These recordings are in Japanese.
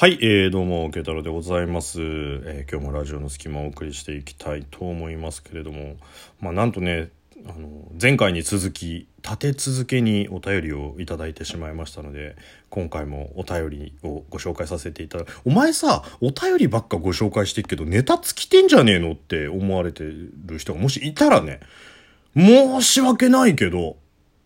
はい、えー、どうも、慶太郎でございます、えー今日もラジオの隙間をお送りしていきたいと思いますけれども、まあ、なんとね、あの、前回に続き、立て続けにお便りをいただいてしまいましたので、今回もお便りをご紹介させていただくお前さ、お便りばっかご紹介してっけど、ネタ尽きてんじゃねえのって思われてる人がもしいたらね、申し訳ないけど、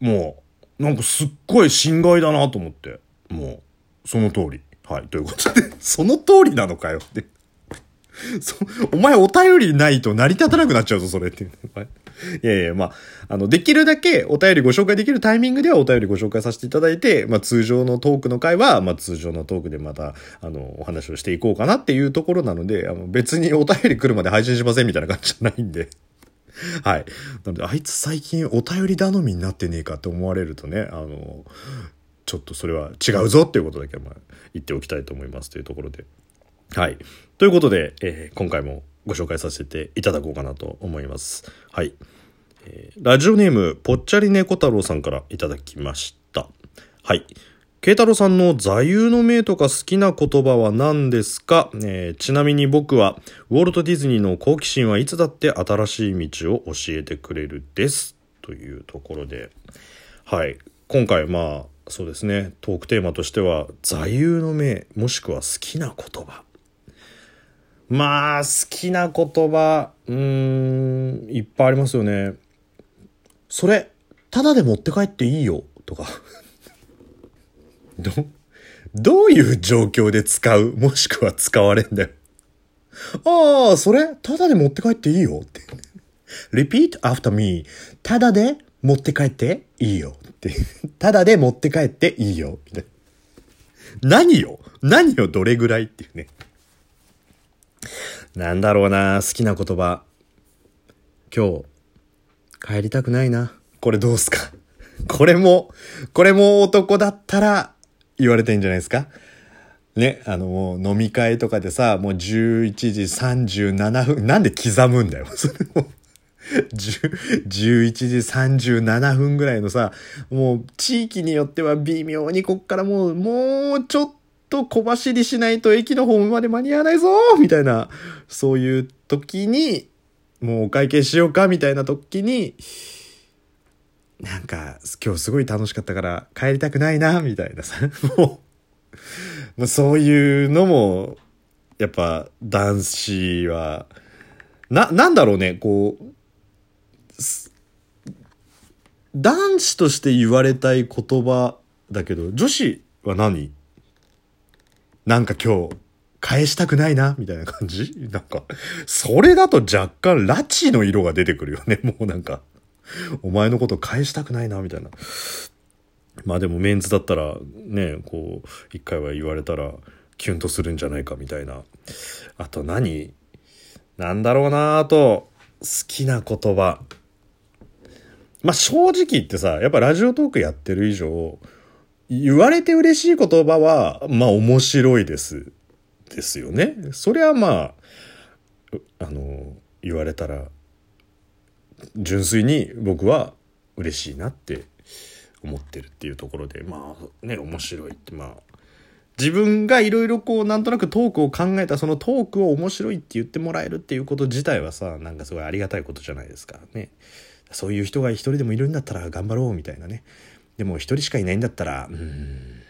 もう、なんかすっごい心外だなと思って、もう、その通り。はい、ということで、その通りなのかよって。そお前お便りないと成り立たなくなっちゃうぞ、それって。いやいや、まあ、あの、できるだけお便りご紹介できるタイミングではお便りご紹介させていただいて、まあ通常のトークの回は、まあ通常のトークでまた、あの、お話をしていこうかなっていうところなので、あの、別にお便り来るまで配信しませんみたいな感じじゃないんで。はい。なので、あいつ最近お便り頼みになってねえかって思われるとね、あの、ちょっとそれは違うぞっていうことだけまあ言っておきたいと思いますというところで。はい。ということで、えー今回もご紹介させていただこうかなと思います。はい。えーラジオネーム、ぽっちゃり猫太郎さんからいただきました。はい。慶太郎さんの座右の銘とか好きな言葉は何ですか、えーちなみに僕は、ウォルト・ディズニーの好奇心はいつだって新しい道を教えてくれるです。というところで、はい。今回、まあ、そうですね、トークテーマとしては、座右の銘、もしくは好きな言葉。まあ、好きな言葉、うーん、いっぱいありますよね。それ、ただで持って帰っていいよ、とか。ど、どういう状況で使う、もしくは使われんだよ。ああ、それ、ただで持って帰っていいよって。repeat after me. ただで持って帰っていいよって。ただで持って帰っていいよ。みたいな何よ？何よ？どれぐらいっていうね。なんだろうな好きな言葉。今日、帰りたくないな。これどうすか？これも、これも男だったら言われてんじゃないですか？ね、あのもう飲み会とかでさ、もう11時37分、なんで刻むんだよ。それも11時37分ぐらいのさ、もう地域によっては微妙にこっからもう、もうちょっと小走りしないと駅のホームまで間に合わないぞみたいな、そういう時に、もうお会計しようかみたいな時に、なんか今日すごい楽しかったから帰りたくないな、みたいなさ、もう、そういうのも、やっぱ男子は、な、なんだろうね、こう、男子として言われたい言葉だけど、女子は何？なんか今日、返したくないな、みたいな感じ？なんか、それだと若干、拉致の色が出てくるよね、もうなんか。お前のこと返したくないな、みたいな。まあでもメンズだったらねこう一回は言われたらキュンとするんじゃないか？みたいな。あと何？なんだろうな？あと好きな言葉。まあ正直言ってさやっぱラジオトークやってる以上言われて嬉しい言葉はまあ面白いです。ですよね。それはまああの言われたら純粋に僕は嬉しいなって思ってるっていうところでまあね面白いってまあ自分がいろいろこうなんとなくトークを考えたそのトークを面白いって言ってもらえるっていうこと自体はさなんかすごいありがたいことじゃないですか。ね。そういう人が一人でもいるんだったら頑張ろうみたいなねでも一人しかいないんだったらうん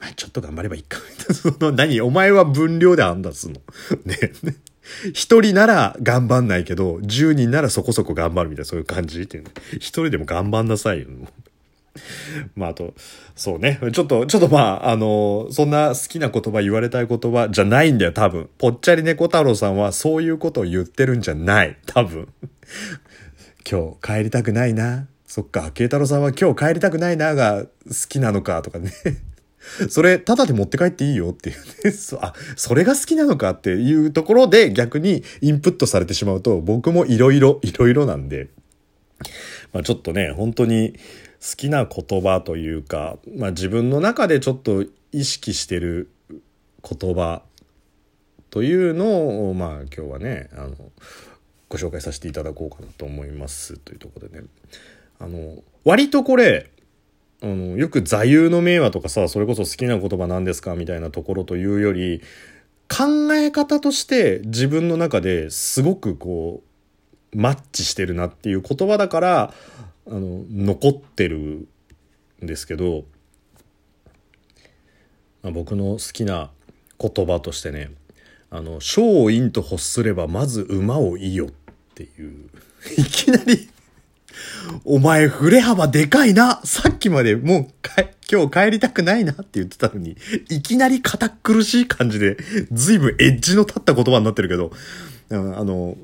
まあちょっと頑張ればいいか その何お前は分量で判断すんの？ね一人なら頑張んないけど十人ならそこそこ頑張るみたいなそういう感じ？っていうね一人でも頑張んなさいよ まあ、あと、そうね。ちょっと、ちょっとまあ、あの、そんな好きな言葉言われたい言葉じゃないんだよ、多分。ぽっちゃり猫太郎さんはそういうことを言ってるんじゃない。多分。今日帰りたくないな。そっか、慶太郎さんは今日帰りたくないなが好きなのかとかね。それ、ただで持って帰っていいよっていうね。あ、それが好きなのかっていうところで逆にインプットされてしまうと、僕もいろいろ、いろいろなんで。まあちょっとね、本当に好きな言葉というか、まあ自分の中でちょっと意識してる言葉というのを、まあ今日はね、あの、ご紹介させていただこうかなと思いますというところでね。あの、割とこれ、あのよく座右の銘はとかさそれこそ好きな言葉なんですかみたいなところというより考え方として自分の中ですごくこうマッチしてるなっていう言葉だからあの残ってるんですけど、まあ、僕の好きな言葉としてね「あの小を陰と欲すればまず馬をいいよ」っていう いきなりお前振れ幅でかいなさっきまでもうか今日帰りたくないなって言ってたのに、いきなり堅苦しい感じで、随分エッジの立った言葉になってるけど、あの、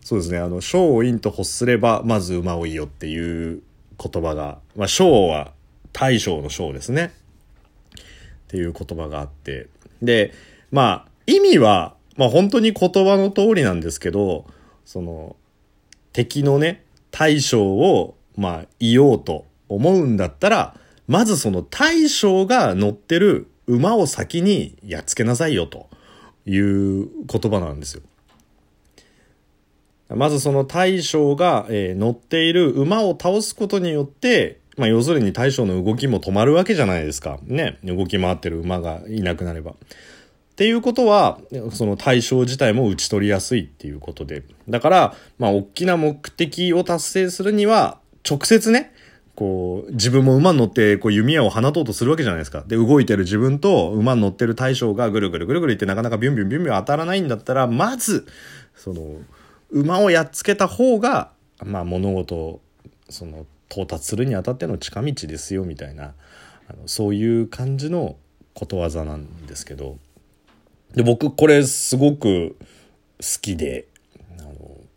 そうですね、あの、小を陰と欲すれば、まず馬をいいよっていう言葉が、まあ、小は大将の小ですね。っていう言葉があって。で、まあ、意味は、まあ本当に言葉の通りなんですけど、その、敵のね、大将を、まあ、いようと思うんだったら、まずその大将が乗ってる馬を先にやっつけなさいよという言葉なんですよ。まずその大将が、えー、乗っている馬を倒すことによって、まあ要するに大将の動きも止まるわけじゃないですか。ね。動き回ってる馬がいなくなれば。っていうことは、その対象自体も打ち取りやすいっていうことで。だから、まあ、大きな目的を達成するには、直接ね、こう、自分も馬に乗って、こう、弓矢を放とうとするわけじゃないですか。で、動いてる自分と馬に乗ってる大将がぐるぐるぐるぐるってなかなかビュンビュンビュンビュン当たらないんだったら、まず、その、馬をやっつけた方が、まあ、物事を、その、到達するにあたっての近道ですよ、みたいな、あのそういう感じのことわざなんですけど、で、僕、これすごく好きで、あの、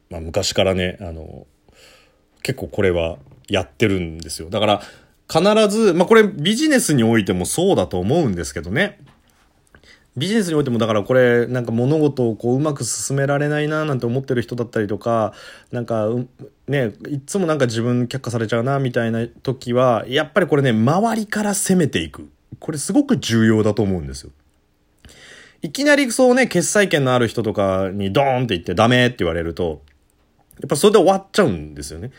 まあ、昔からね、あの、結構これはやってるんですよ。だから、必ず、まあ、これビジネスにおいてもそうだと思うんですけどね。ビジネスにおいてもだからこれなんか物事をこううまく進められないななんて思ってる人だったりとかなんかねいつもなんか自分却下されちゃうなみたいな時はやっぱりこれね周りから攻めていくこれすごく重要だと思うんですよ。いきなりそうね、決裁権のある人とかにドーンって言ってダメって言われると、やっぱそれで終わっちゃうんですよね。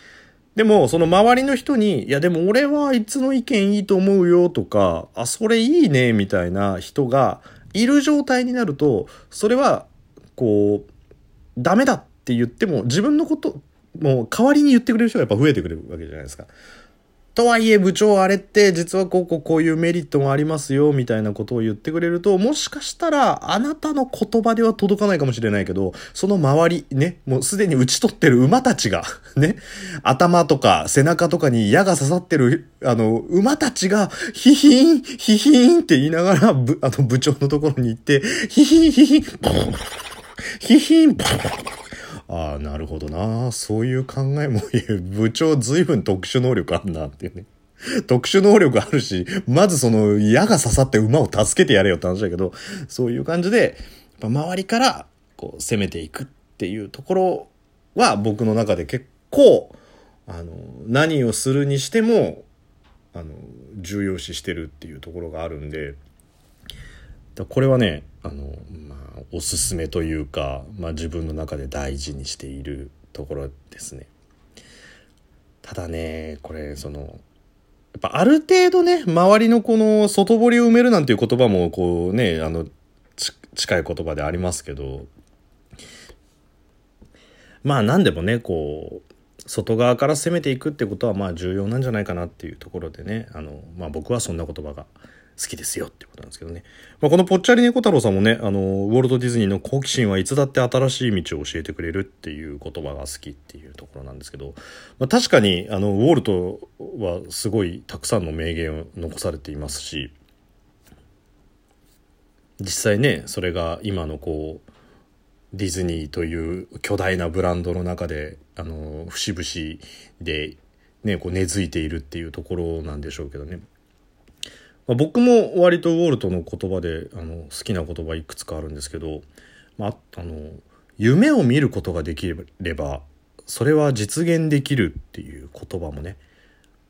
でも、その周りの人に、いやでも俺はいつの意見いいと思うよとか、あ、それいいね、みたいな人がいる状態になると、それは、こう、ダメだって言っても、自分のこと、もう代わりに言ってくれる人がやっぱ増えてくれるわけじゃないですか。とはいえ部長あれって実はこうこうこういうメリットもありますよみたいなことを言ってくれるともしかしたらあなたの言葉では届かないかもしれないけどその周りねもうすでに打ち取ってる馬たちがね頭とか背中とかに矢が刺さってるあの馬たちがヒヒーンヒヒーンって言いながらぶあの部長のところに行ってヒヒーンヒヒーンヒヒーンああ、なるほどな。そういう考えも言う。部長随分特殊能力あんなっていうね。特殊能力あるし、まずその矢が刺さって馬を助けてやれよって話だけど、そういう感じで、やっぱ周りからこう攻めていくっていうところは僕の中で結構、あの、何をするにしても、あの、重要視してるっていうところがあるんで、これはね、あの、まあ、おすすめというか、まあ、自分の中で大事にしているところですね。ただねこれそのやっぱある程度ね周りのこの外堀を埋めるなんていう言葉もこうねあの近い言葉でありますけどまあ何でもねこう外側から攻めていくってことはまあ重要なんじゃないかなっていうところでねあの、まあ、僕はそんな言葉が好きですよってことなんですけどね。まあ、このぽっちゃり猫太郎さんもね、あの、ウォルト・ディズニーの好奇心はいつだって新しい道を教えてくれるっていう言葉が好きっていうところなんですけど、まあ、確かに、あの、ウォルトはすごいたくさんの名言を残されていますし、実際ね、それが今のこう、ディズニーという巨大なブランドの中で、あの、節々で、ね、こう根付いているっていうところなんでしょうけどね。まあ、僕も割とウォルトの言葉であの好きな言葉いくつかあるんですけど、まあ、あの夢を見ることができればそれは実現できるっていう言葉もね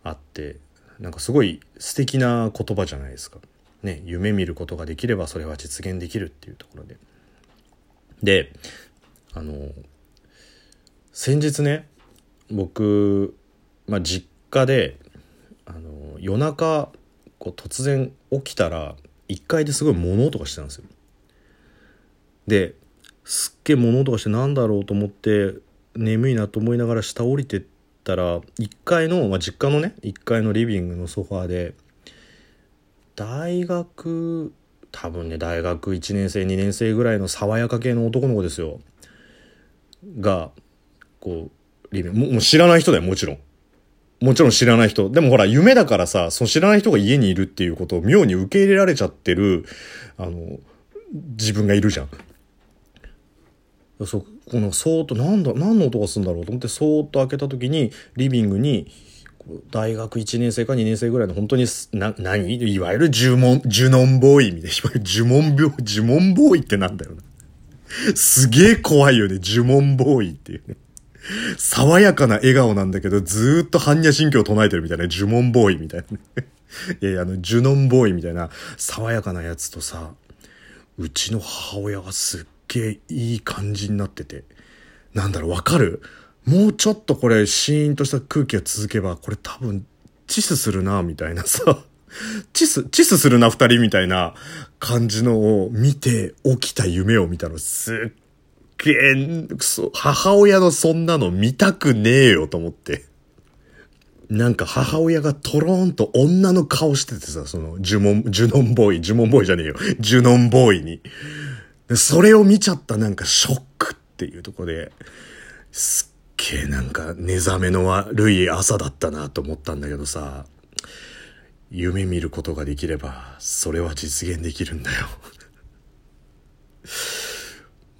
あってなんかすごい素敵な言葉じゃないですか。ね、夢見ることができればそれは実現できるっていうところで。であの先日ね僕、まあ、実家であの夜中こう突然起きたら1階ですごい物音がしてたんですよ。ですっげえ物音がしてなんだろうと思って眠いなと思いながら下降りてったら1階の、まあ、実家のね1階のリビングのソファーで大学多分ね大学1年生2年生ぐらいの爽やか系の男の子ですよ。がこうリビングもう知らない人だよもちろん。もちろん知らない人。でもほら、夢だからさ、その知らない人が家にいるっていうことを妙に受け入れられちゃってる、あの、自分がいるじゃん。そう、この、そーっと、なんだ、何の音がするんだろうと思って、そーっと開けた時に、リビングに、大学1年生か2年生ぐらいの本当に、な、何？いわゆる呪文、呪文ボーイみたいな。いわゆる呪文病、呪文ボーイってなんだよな。すげえ怖いよね、呪文ボーイっていうね。爽やかな笑顔なんだけど、ずーっと般若心経を唱えてるみたいな、呪文ボーイみたいな。ね。いやいや、あの、ジュノンボーイみたいな、爽やかなやつとさ、うちの母親がすっげえいい感じになってて、なんだろう、わかる？もうちょっとこれ、シーンとした空気が続けば、これ多分、チスするな、みたいなさ、チス、チスするな、二人みたいな感じのを見て起きた夢を見たの、すっげえ、そ母親のそんなの見たくねえよと思って。なんか母親がトローンと女の顔しててさ、その、呪文、呪文ボーイ、呪文ボーイじゃねえよ。呪文ボーイに。それを見ちゃったなんかショックっていうとこで、すっげえなんか寝覚めの悪い朝だったなと思ったんだけどさ、夢見ることができれば、それは実現できるんだよ。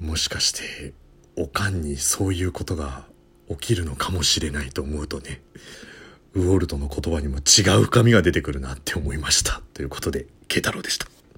もしかして、おかんにそういうことが起きるのかもしれないと思うとね、ウォルトの言葉にも違う深みが出てくるなって思いました。ということで、慶太郎でした。